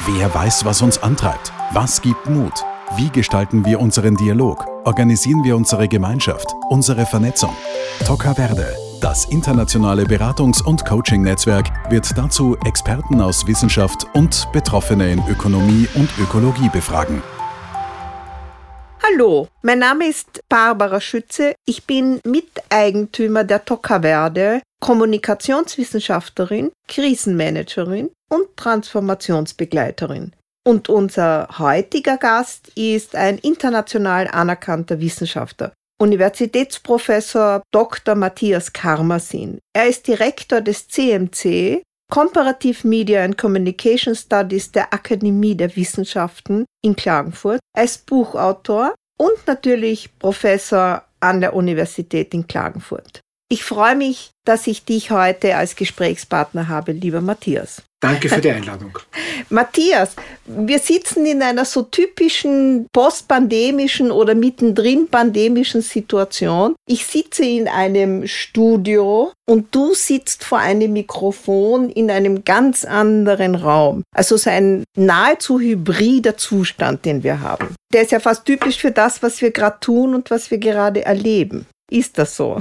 Wer weiß, was uns antreibt? Was gibt Mut? Wie gestalten wir unseren Dialog? Organisieren wir unsere Gemeinschaft, unsere Vernetzung? Toca Verde, das internationale Beratungs- und Coaching-Netzwerk, wird dazu Experten aus Wissenschaft und Betroffene in Ökonomie und Ökologie befragen. Hallo, mein Name ist Barbara Schütze. Ich bin Miteigentümer der Toca Verde, Kommunikationswissenschaftlerin, Krisenmanagerin und Transformationsbegleiterin. Und unser heutiger Gast ist ein international anerkannter Wissenschaftler, Universitätsprofessor Dr. Matthias Karmasin. Er ist Direktor des CMC, Comparative Media and Communication Studies der Akademie der Wissenschaften in Klagenfurt. Er ist Buchautor und natürlich Professor an der Universität in Klagenfurt. Ich freue mich, dass ich dich heute als Gesprächspartner habe, lieber Matthias. Danke für die Einladung. Matthias, wir sitzen in einer so typischen postpandemischen oder mittendrin pandemischen Situation. Ich sitze in einem Studio und du sitzt vor einem Mikrofon in einem ganz anderen Raum. Also so ein nahezu hybrider Zustand, den wir haben. Der ist ja fast typisch für das, was wir gerade tun und was wir gerade erleben. Ist das so?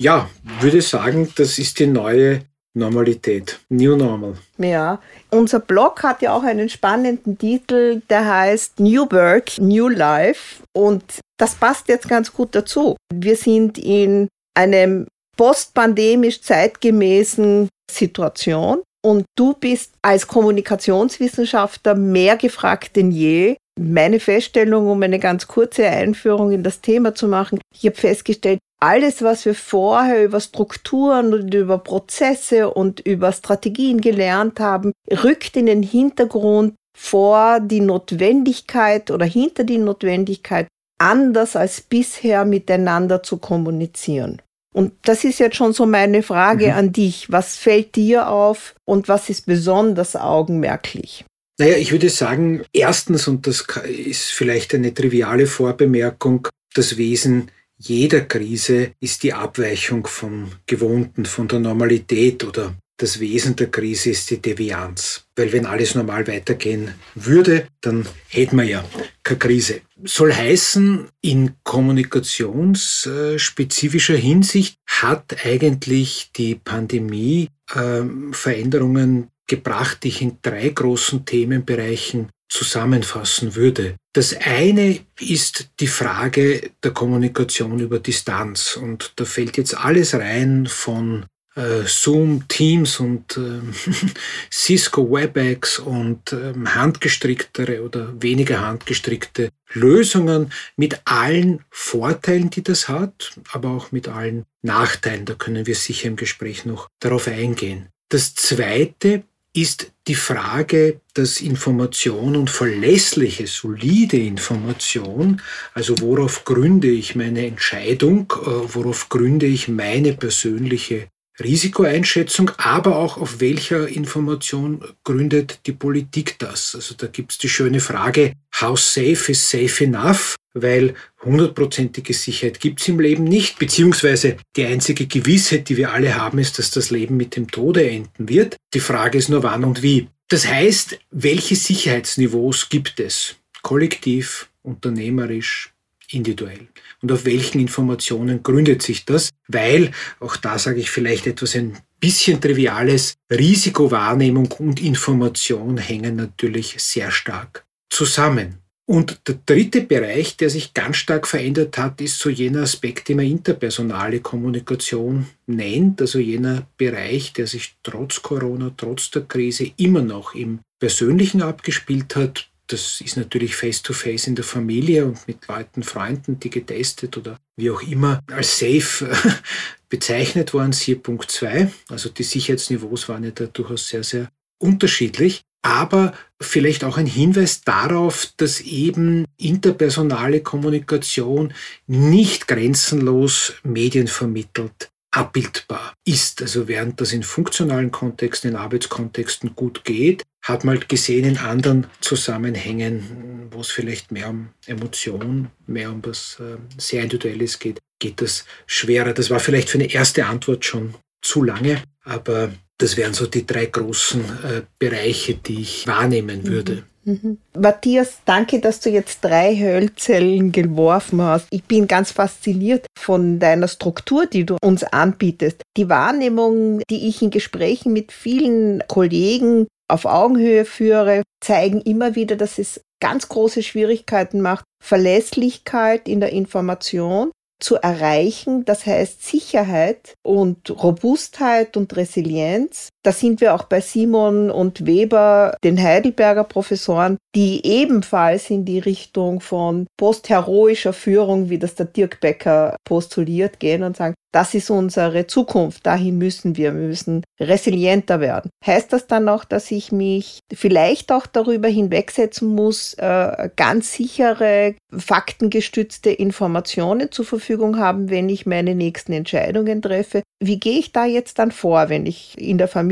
Ja, würde sagen, das ist die neue Normalität. New Normal. Ja, unser Blog hat ja auch einen spannenden Titel, der heißt New Work, New Life. Und das passt jetzt ganz gut dazu. Wir sind in einem postpandemisch zeitgemäßen Situation. Und du bist als Kommunikationswissenschaftler mehr gefragt denn je. Meine Feststellung, um eine ganz kurze Einführung in das Thema zu machen, ich habe festgestellt, alles, was wir vorher über Strukturen und über Prozesse und über Strategien gelernt haben, rückt in den Hintergrund vor die Notwendigkeit oder hinter die Notwendigkeit, anders als bisher miteinander zu kommunizieren. Und das ist jetzt schon so meine Frage mhm. an dich. Was fällt dir auf und was ist besonders augenmerklich? Naja, ich würde sagen, erstens, und das ist vielleicht eine triviale Vorbemerkung, das Wesen jeder Krise ist die Abweichung vom Gewohnten, von der Normalität oder das Wesen der Krise ist die Devianz. Weil wenn alles normal weitergehen würde, dann hätten wir ja keine Krise. Soll heißen, in kommunikationsspezifischer Hinsicht hat eigentlich die Pandemie äh, Veränderungen gebracht, die ich in drei großen Themenbereichen zusammenfassen würde. Das eine ist die Frage der Kommunikation über Distanz. Und da fällt jetzt alles rein von äh, Zoom, Teams und äh, Cisco WebEx und äh, handgestricktere oder weniger handgestrickte Lösungen mit allen Vorteilen, die das hat, aber auch mit allen Nachteilen. Da können wir sicher im Gespräch noch darauf eingehen. Das zweite ist die Frage, dass Information und verlässliche, solide Information, also worauf gründe ich meine Entscheidung, äh, worauf gründe ich meine persönliche Risikoeinschätzung, aber auch auf welcher Information gründet die Politik das. Also da gibt es die schöne Frage, how safe is safe enough? Weil hundertprozentige Sicherheit gibt es im Leben nicht, beziehungsweise die einzige Gewissheit, die wir alle haben, ist, dass das Leben mit dem Tode enden wird. Die Frage ist nur wann und wie. Das heißt, welche Sicherheitsniveaus gibt es? Kollektiv, unternehmerisch, individuell. Und auf welchen Informationen gründet sich das? Weil, auch da sage ich vielleicht etwas ein bisschen Triviales, Risikowahrnehmung und Information hängen natürlich sehr stark zusammen. Und der dritte Bereich, der sich ganz stark verändert hat, ist so jener Aspekt, den man interpersonale Kommunikation nennt, also jener Bereich, der sich trotz Corona, trotz der Krise immer noch im Persönlichen abgespielt hat, das ist natürlich face-to-face -face in der Familie und mit Leuten, Freunden, die getestet oder wie auch immer als safe bezeichnet worden, siehe Punkt 2. Also die Sicherheitsniveaus waren ja da durchaus sehr, sehr unterschiedlich. Aber vielleicht auch ein Hinweis darauf, dass eben interpersonale Kommunikation nicht grenzenlos Medien vermittelt abbildbar ist. Also während das in funktionalen Kontexten, in Arbeitskontexten gut geht, hat man halt gesehen in anderen Zusammenhängen, wo es vielleicht mehr um Emotion, mehr um was äh, sehr Individuelles geht, geht das schwerer. Das war vielleicht für eine erste Antwort schon zu lange, aber Das wären so die drei großen äh, Bereiche, die ich wahrnehmen würde. Mhm. Matthias, danke, dass du jetzt drei Hölzellen geworfen hast. Ich bin ganz fasziniert von deiner Struktur, die du uns anbietest. Die Wahrnehmung, die ich in Gesprächen mit vielen Kollegen auf Augenhöhe führe, zeigen immer wieder, dass es ganz große Schwierigkeiten macht, Verlässlichkeit in der Information zu erreichen. Das heißt Sicherheit und Robustheit und Resilienz. Da sind wir auch bei Simon und Weber, den Heidelberger Professoren, die ebenfalls in die Richtung von postheroischer Führung, wie das der Dirk Becker postuliert, gehen und sagen, das ist unsere Zukunft, dahin müssen wir, wir müssen resilienter werden. Heißt das dann auch, dass ich mich vielleicht auch darüber hinwegsetzen muss, äh, ganz sichere, faktengestützte Informationen zur Verfügung haben, wenn ich meine nächsten Entscheidungen treffe? Wie gehe ich da jetzt dann vor, wenn ich in der Familie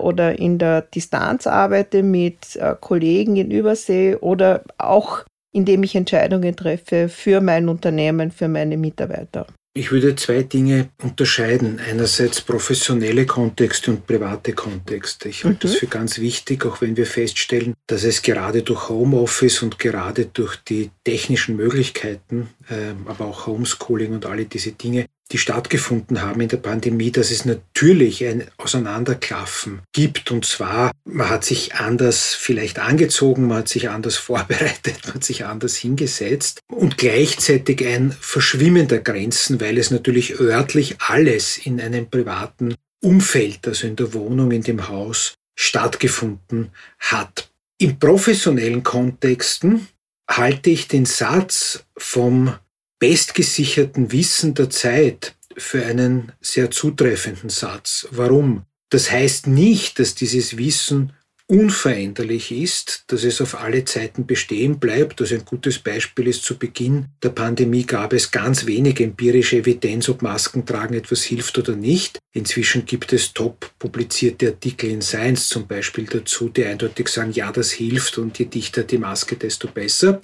oder in der Distanz arbeite mit äh, Kollegen in Übersee oder auch indem ich Entscheidungen treffe für mein Unternehmen, für meine Mitarbeiter? Ich würde zwei Dinge unterscheiden. Einerseits professionelle Kontexte und private Kontexte. Ich halte mhm. das für ganz wichtig, auch wenn wir feststellen, dass es gerade durch Homeoffice und gerade durch die technischen Möglichkeiten, ähm, aber auch Homeschooling und alle diese Dinge die stattgefunden haben in der Pandemie, dass es natürlich ein Auseinanderklaffen gibt. Und zwar, man hat sich anders vielleicht angezogen, man hat sich anders vorbereitet, man hat sich anders hingesetzt und gleichzeitig ein Verschwimmen der Grenzen, weil es natürlich örtlich alles in einem privaten Umfeld, also in der Wohnung, in dem Haus, stattgefunden hat. In professionellen Kontexten halte ich den Satz vom bestgesicherten Wissen der Zeit für einen sehr zutreffenden Satz. Warum? Das heißt nicht, dass dieses Wissen unveränderlich ist, dass es auf alle Zeiten bestehen bleibt. Also ein gutes Beispiel ist, zu Beginn der Pandemie gab es ganz wenig empirische Evidenz, ob Maskentragen etwas hilft oder nicht. Inzwischen gibt es top publizierte Artikel in Science zum Beispiel dazu, die eindeutig sagen, ja, das hilft und je dichter die Maske, desto besser.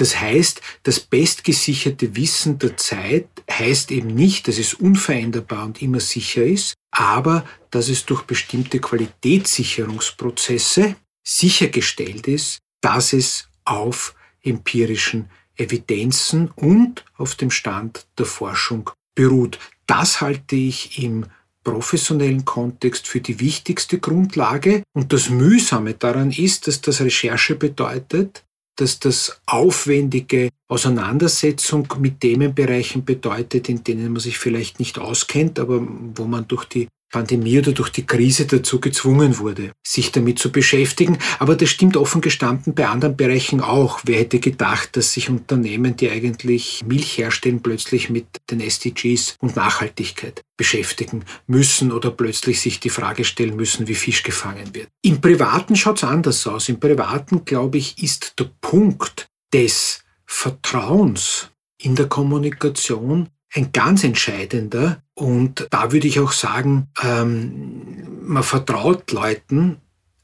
Das heißt, das bestgesicherte Wissen der Zeit heißt eben nicht, dass es unveränderbar und immer sicher ist, aber dass es durch bestimmte Qualitätssicherungsprozesse sichergestellt ist, dass es auf empirischen Evidenzen und auf dem Stand der Forschung beruht. Das halte ich im professionellen Kontext für die wichtigste Grundlage. Und das Mühsame daran ist, dass das Recherche bedeutet, dass das aufwendige Auseinandersetzung mit Themenbereichen bedeutet, in denen man sich vielleicht nicht auskennt, aber wo man durch die Pandemie oder durch die Krise dazu gezwungen wurde, sich damit zu beschäftigen. Aber das stimmt offen gestanden bei anderen Bereichen auch. Wer hätte gedacht, dass sich Unternehmen, die eigentlich Milch herstellen, plötzlich mit den SDGs und Nachhaltigkeit beschäftigen müssen oder plötzlich sich die Frage stellen müssen, wie Fisch gefangen wird. Im Privaten schaut es anders aus. Im Privaten, glaube ich, ist der Punkt des Vertrauens in der Kommunikation ein ganz entscheidender. Und da würde ich auch sagen, ähm, man vertraut Leuten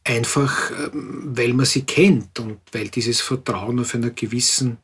einfach, ähm, weil man sie kennt und weil dieses Vertrauen auf einer gewissen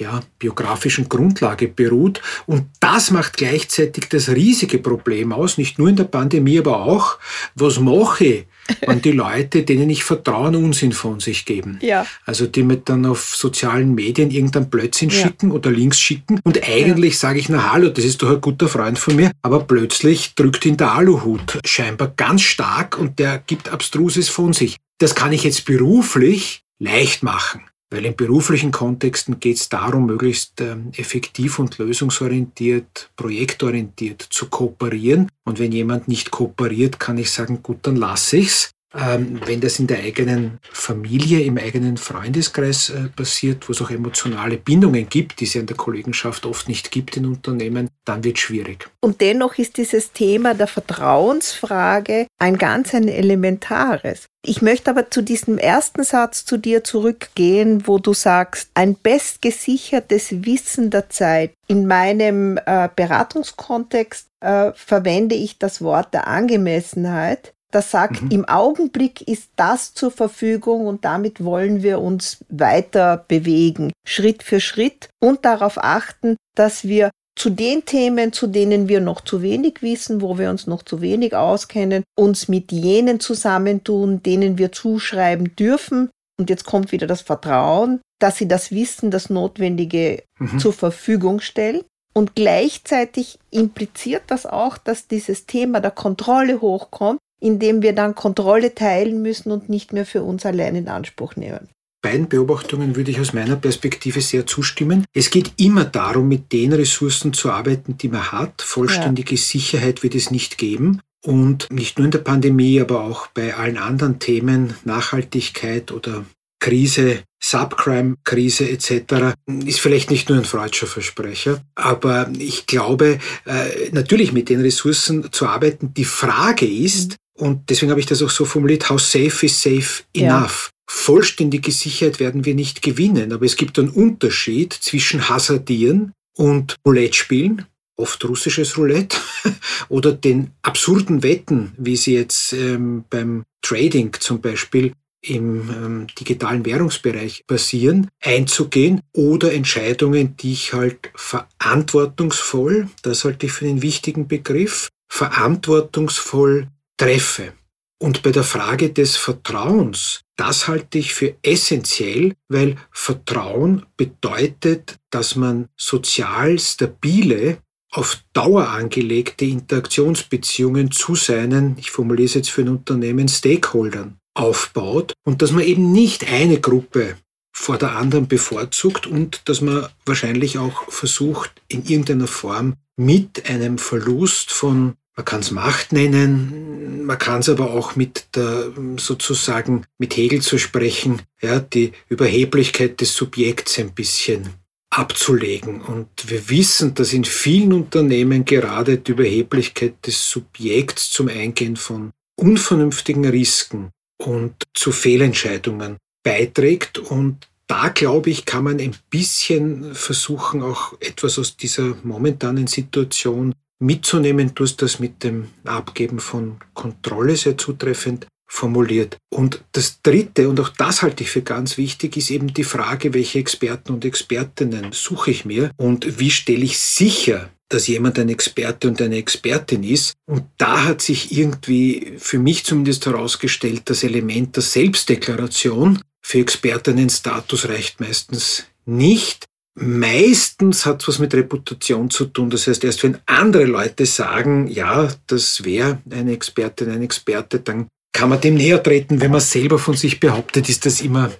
ja, biografischen Grundlage beruht. Und das macht gleichzeitig das riesige Problem aus, nicht nur in der Pandemie, aber auch, was mache ich, wenn die Leute, denen ich vertraue, Unsinn von sich geben. Ja. Also die mir dann auf sozialen Medien irgendein Blödsinn ja. schicken oder Links schicken und eigentlich ja. sage ich, na hallo, das ist doch ein guter Freund von mir, aber plötzlich drückt ihn der Aluhut scheinbar ganz stark und der gibt Abstruses von sich. Das kann ich jetzt beruflich leicht machen. Weil in beruflichen Kontexten geht es darum, möglichst ähm, effektiv und lösungsorientiert, projektorientiert zu kooperieren. Und wenn jemand nicht kooperiert, kann ich sagen, gut, dann lasse ich's. Ähm, wenn das in der eigenen Familie, im eigenen Freundeskreis äh, passiert, wo es auch emotionale Bindungen gibt, die es ja in der Kollegenschaft oft nicht gibt in Unternehmen, dann wird es schwierig. Und dennoch ist dieses Thema der Vertrauensfrage ein ganz ein elementares. Ich möchte aber zu diesem ersten Satz zu dir zurückgehen, wo du sagst, ein bestgesichertes Wissen der Zeit. In meinem äh, Beratungskontext äh, verwende ich das Wort der Angemessenheit das sagt, mhm. im Augenblick ist das zur Verfügung und damit wollen wir uns weiter bewegen, Schritt für Schritt und darauf achten, dass wir zu den Themen, zu denen wir noch zu wenig wissen, wo wir uns noch zu wenig auskennen, uns mit jenen zusammentun, denen wir zuschreiben dürfen. Und jetzt kommt wieder das Vertrauen, dass sie das Wissen, das Notwendige mhm. zur Verfügung stellen. Und gleichzeitig impliziert das auch, dass dieses Thema der Kontrolle hochkommt, indem wir dann Kontrolle teilen müssen und nicht mehr für uns allein in Anspruch nehmen. Beiden Beobachtungen würde ich aus meiner Perspektive sehr zustimmen. Es geht immer darum, mit den Ressourcen zu arbeiten, die man hat. Vollständige ja. Sicherheit wird es nicht geben. Und nicht nur in der Pandemie, aber auch bei allen anderen Themen, Nachhaltigkeit oder Krise, Subcrime-Krise etc. ist vielleicht nicht nur ein freudscher Versprecher, aber ich glaube, äh, natürlich mit den Ressourcen zu arbeiten. Die Frage ist, und deswegen habe ich das auch so formuliert, how safe is safe enough? Ja. Vollständige Sicherheit werden wir nicht gewinnen, aber es gibt einen Unterschied zwischen Hasardieren und Roulette spielen, oft russisches Roulette, oder den absurden Wetten, wie sie jetzt ähm, beim Trading zum Beispiel im ähm, digitalen Währungsbereich passieren, einzugehen oder Entscheidungen, die ich halt verantwortungsvoll, das halte ich für einen wichtigen Begriff, verantwortungsvoll treffe. Und bei der Frage des Vertrauens, das halte ich für essentiell, weil Vertrauen bedeutet, dass man sozial stabile, auf Dauer angelegte Interaktionsbeziehungen zu seinen, ich formuliere es jetzt für ein Unternehmen, Stakeholdern aufbaut und dass man eben nicht eine Gruppe vor der anderen bevorzugt und dass man wahrscheinlich auch versucht, in irgendeiner Form mit einem Verlust von man kann es Macht nennen, man kann es aber auch mit der, sozusagen, mit Hegel zu sprechen, ja, die Überheblichkeit des Subjekts ein bisschen abzulegen. Und wir wissen, dass in vielen Unternehmen gerade die Überheblichkeit des Subjekts zum Eingehen von unvernünftigen Risiken und zu Fehlentscheidungen beiträgt. Und da, glaube ich, kann man ein bisschen versuchen, auch etwas aus dieser momentanen Situation mitzunehmen. Du hast das mit dem Abgeben von Kontrolle sehr zutreffend formuliert. Und das Dritte, und auch das halte ich für ganz wichtig, ist eben die Frage, welche Experten und Expertinnen suche ich mir und wie stelle ich sicher, dass jemand ein Experte und eine Expertin ist. Und da hat sich irgendwie für mich zumindest herausgestellt, das Element der Selbstdeklaration für Expertinnenstatus reicht meistens nicht. Meistens hat es was mit Reputation zu tun. Das heißt, erst wenn andere Leute sagen, ja, das wäre eine Expertin, ein Experte, dann kann man dem näher treten. Wenn man selber von sich behauptet, ist das immer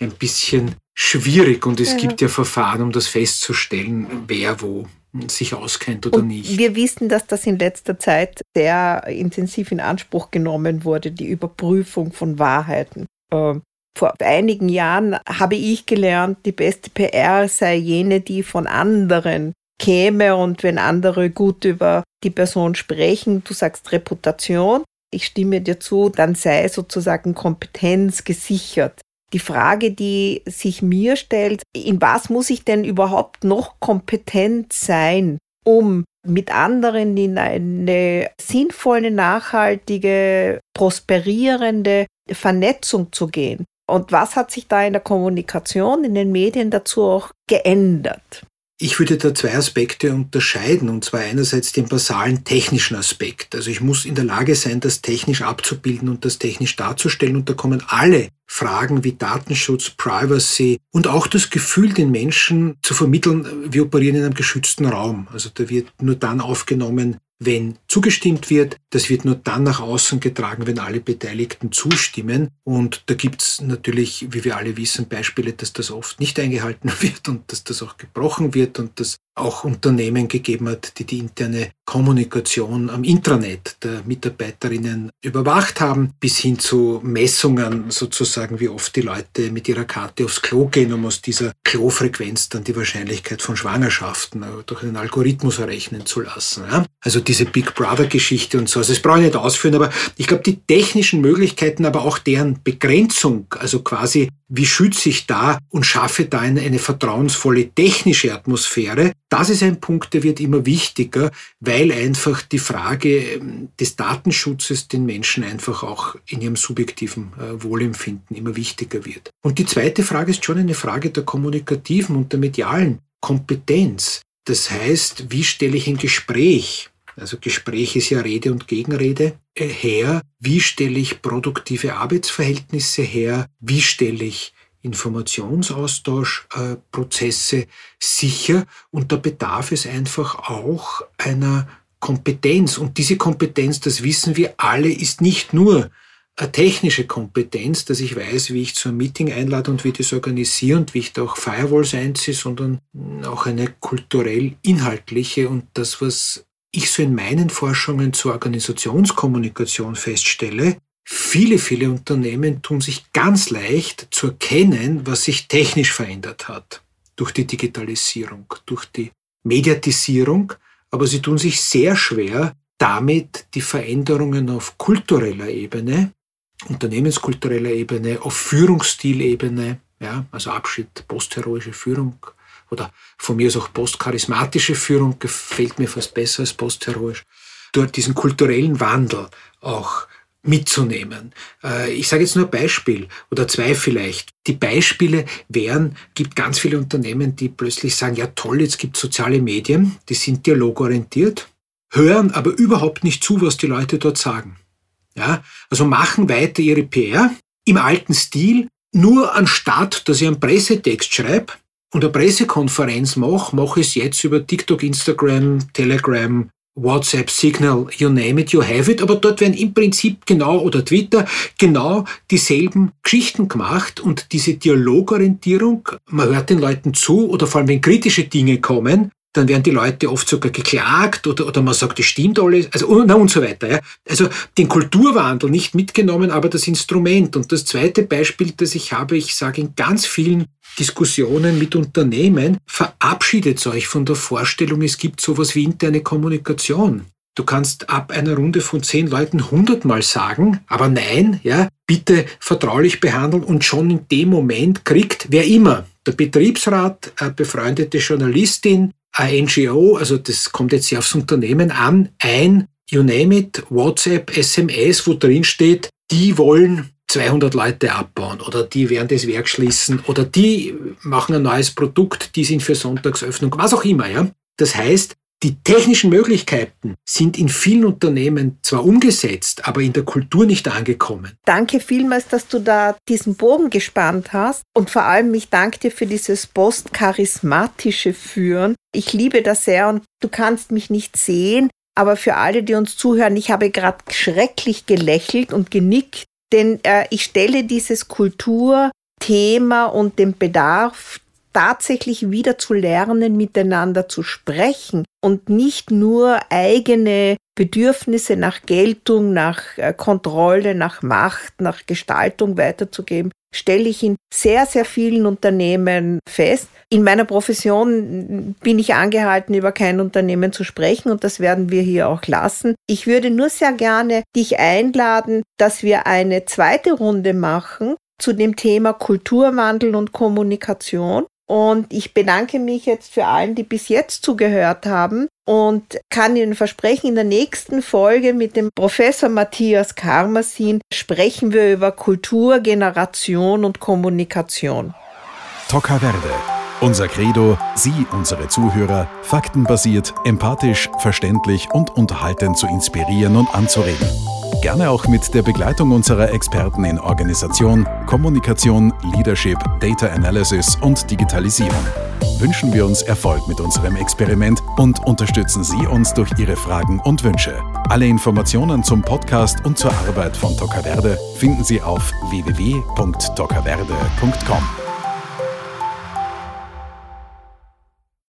ein bisschen schwierig. Und es ja. gibt ja Verfahren, um das festzustellen, wer wo sich auskennt oder und nicht. Wir wissen, dass das in letzter Zeit sehr intensiv in Anspruch genommen wurde, die Überprüfung von Wahrheiten. Vor einigen Jahren habe ich gelernt, die beste PR sei jene, die von anderen käme und wenn andere gut über die Person sprechen, du sagst Reputation, ich stimme dir zu, dann sei sozusagen Kompetenz gesichert. Die Frage, die sich mir stellt, in was muss ich denn überhaupt noch kompetent sein, um mit anderen in eine sinnvolle, nachhaltige, prosperierende Vernetzung zu gehen? Und was hat sich da in der Kommunikation, in den Medien dazu auch geändert? Ich würde da zwei Aspekte unterscheiden, und zwar einerseits den basalen technischen Aspekt. Also ich muss in der Lage sein, das technisch abzubilden und das technisch darzustellen, und da kommen alle Fragen wie Datenschutz, Privacy und auch das Gefühl, den Menschen zu vermitteln, wir operieren in einem geschützten Raum. Also da wird nur dann aufgenommen, wenn zugestimmt wird. Das wird nur dann nach außen getragen, wenn alle Beteiligten zustimmen. Und da gibt es natürlich, wie wir alle wissen, Beispiele, dass das oft nicht eingehalten wird und dass das auch gebrochen wird und dass auch Unternehmen gegeben hat, die die interne Kommunikation am Intranet der Mitarbeiterinnen überwacht haben, bis hin zu Messungen sozusagen, wie oft die Leute mit ihrer Karte aufs Klo gehen, um aus dieser Klofrequenz dann die Wahrscheinlichkeit von Schwangerschaften durch einen Algorithmus errechnen zu lassen. Also diese Big Brother-Geschichte und so. Also das brauche ich nicht ausführen, aber ich glaube, die technischen Möglichkeiten, aber auch deren Begrenzung, also quasi, wie schütze ich da und schaffe da eine, eine vertrauensvolle technische Atmosphäre, das ist ein Punkt, der wird immer wichtiger, weil einfach die Frage ähm, des Datenschutzes den Menschen einfach auch in ihrem subjektiven äh, Wohlempfinden immer wichtiger wird. Und die zweite Frage ist schon eine Frage der kommunikativen und der medialen Kompetenz. Das heißt, wie stelle ich ein Gespräch, also Gespräch ist ja Rede und Gegenrede, äh, her? Wie stelle ich produktive Arbeitsverhältnisse her? Wie stelle ich Informationsaustauschprozesse sicher? Und da bedarf es einfach auch einer Kompetenz. Und diese Kompetenz, das wissen wir alle, ist nicht nur eine technische Kompetenz, dass ich weiß, wie ich zu einem Meeting einlade und wie ich das organisiere und wie ich da auch Firewalls einziehe, sondern auch eine kulturell inhaltliche und das, was ich so in meinen Forschungen zur Organisationskommunikation feststelle, viele, viele Unternehmen tun sich ganz leicht zu erkennen, was sich technisch verändert hat. Durch die Digitalisierung, durch die Mediatisierung, aber sie tun sich sehr schwer, damit die Veränderungen auf kultureller Ebene, unternehmenskultureller Ebene, auf Führungsstilebene, ja, also Abschied, postheroische Führung oder von mir aus auch postcharismatische Führung, gefällt mir fast besser als postheroisch, dort diesen kulturellen Wandel auch mitzunehmen. Äh, ich sage jetzt nur ein Beispiel oder zwei vielleicht. Die Beispiele wären, gibt ganz viele Unternehmen, die plötzlich sagen, ja toll, jetzt gibt soziale Medien, die sind dialogorientiert, hören aber überhaupt nicht zu, was die Leute dort sagen. Ja, also machen weiter ihre PR im alten Stil, nur anstatt, dass ich einen Pressetext schreibe und eine Pressekonferenz mache, mache ich es jetzt über TikTok, Instagram, Telegram, WhatsApp, Signal, you name it, you have it, aber dort werden im Prinzip genau, oder Twitter, genau dieselben Geschichten gemacht und diese Dialogorientierung, man hört den Leuten zu oder vor allem wenn kritische Dinge kommen, dann werden die Leute oft sogar geklagt oder, oder man sagt, das stimmt alles, also und, und so weiter. Ja. Also den Kulturwandel nicht mitgenommen, aber das Instrument. Und das zweite Beispiel, das ich habe, ich sage in ganz vielen Diskussionen mit Unternehmen, verabschiedet euch von der Vorstellung, es gibt sowas wie interne Kommunikation. Du kannst ab einer Runde von zehn Leuten hundertmal sagen, aber nein, ja, bitte vertraulich behandeln und schon in dem Moment kriegt wer immer, der Betriebsrat, eine befreundete Journalistin, ein NGO, also das kommt jetzt ja aufs Unternehmen an, ein, you name it, WhatsApp, SMS, wo drin steht, die wollen 200 Leute abbauen oder die werden das Werk schließen oder die machen ein neues Produkt, die sind für Sonntagsöffnung, was auch immer, ja. Das heißt, die technischen Möglichkeiten sind in vielen Unternehmen zwar umgesetzt, aber in der Kultur nicht angekommen. Danke vielmals, dass du da diesen Bogen gespannt hast. Und vor allem, ich danke dir für dieses postcharismatische Führen. Ich liebe das sehr und du kannst mich nicht sehen. Aber für alle, die uns zuhören, ich habe gerade schrecklich gelächelt und genickt, denn äh, ich stelle dieses Kulturthema und den Bedarf tatsächlich wieder zu lernen, miteinander zu sprechen und nicht nur eigene Bedürfnisse nach Geltung, nach äh, Kontrolle, nach Macht, nach Gestaltung weiterzugeben, stelle ich in sehr, sehr vielen Unternehmen fest. In meiner Profession bin ich angehalten, über kein Unternehmen zu sprechen und das werden wir hier auch lassen. Ich würde nur sehr gerne dich einladen, dass wir eine zweite Runde machen zu dem Thema Kulturwandel und Kommunikation. Und ich bedanke mich jetzt für allen, die bis jetzt zugehört haben und kann Ihnen versprechen, in der nächsten Folge mit dem Professor Matthias Karmasin sprechen wir über Kultur, Generation und Kommunikation. Toca Verde. Unser Credo, Sie, unsere Zuhörer, faktenbasiert, empathisch, verständlich und unterhaltend zu inspirieren und anzuregen. Gerne auch mit der Begleitung unserer Experten in Organisation, Kommunikation, Leadership, Data Analysis und Digitalisierung. Wünschen wir uns Erfolg mit unserem Experiment und unterstützen Sie uns durch Ihre Fragen und Wünsche. Alle Informationen zum Podcast und zur Arbeit von Tocaverde finden Sie auf www.tocaverde.com.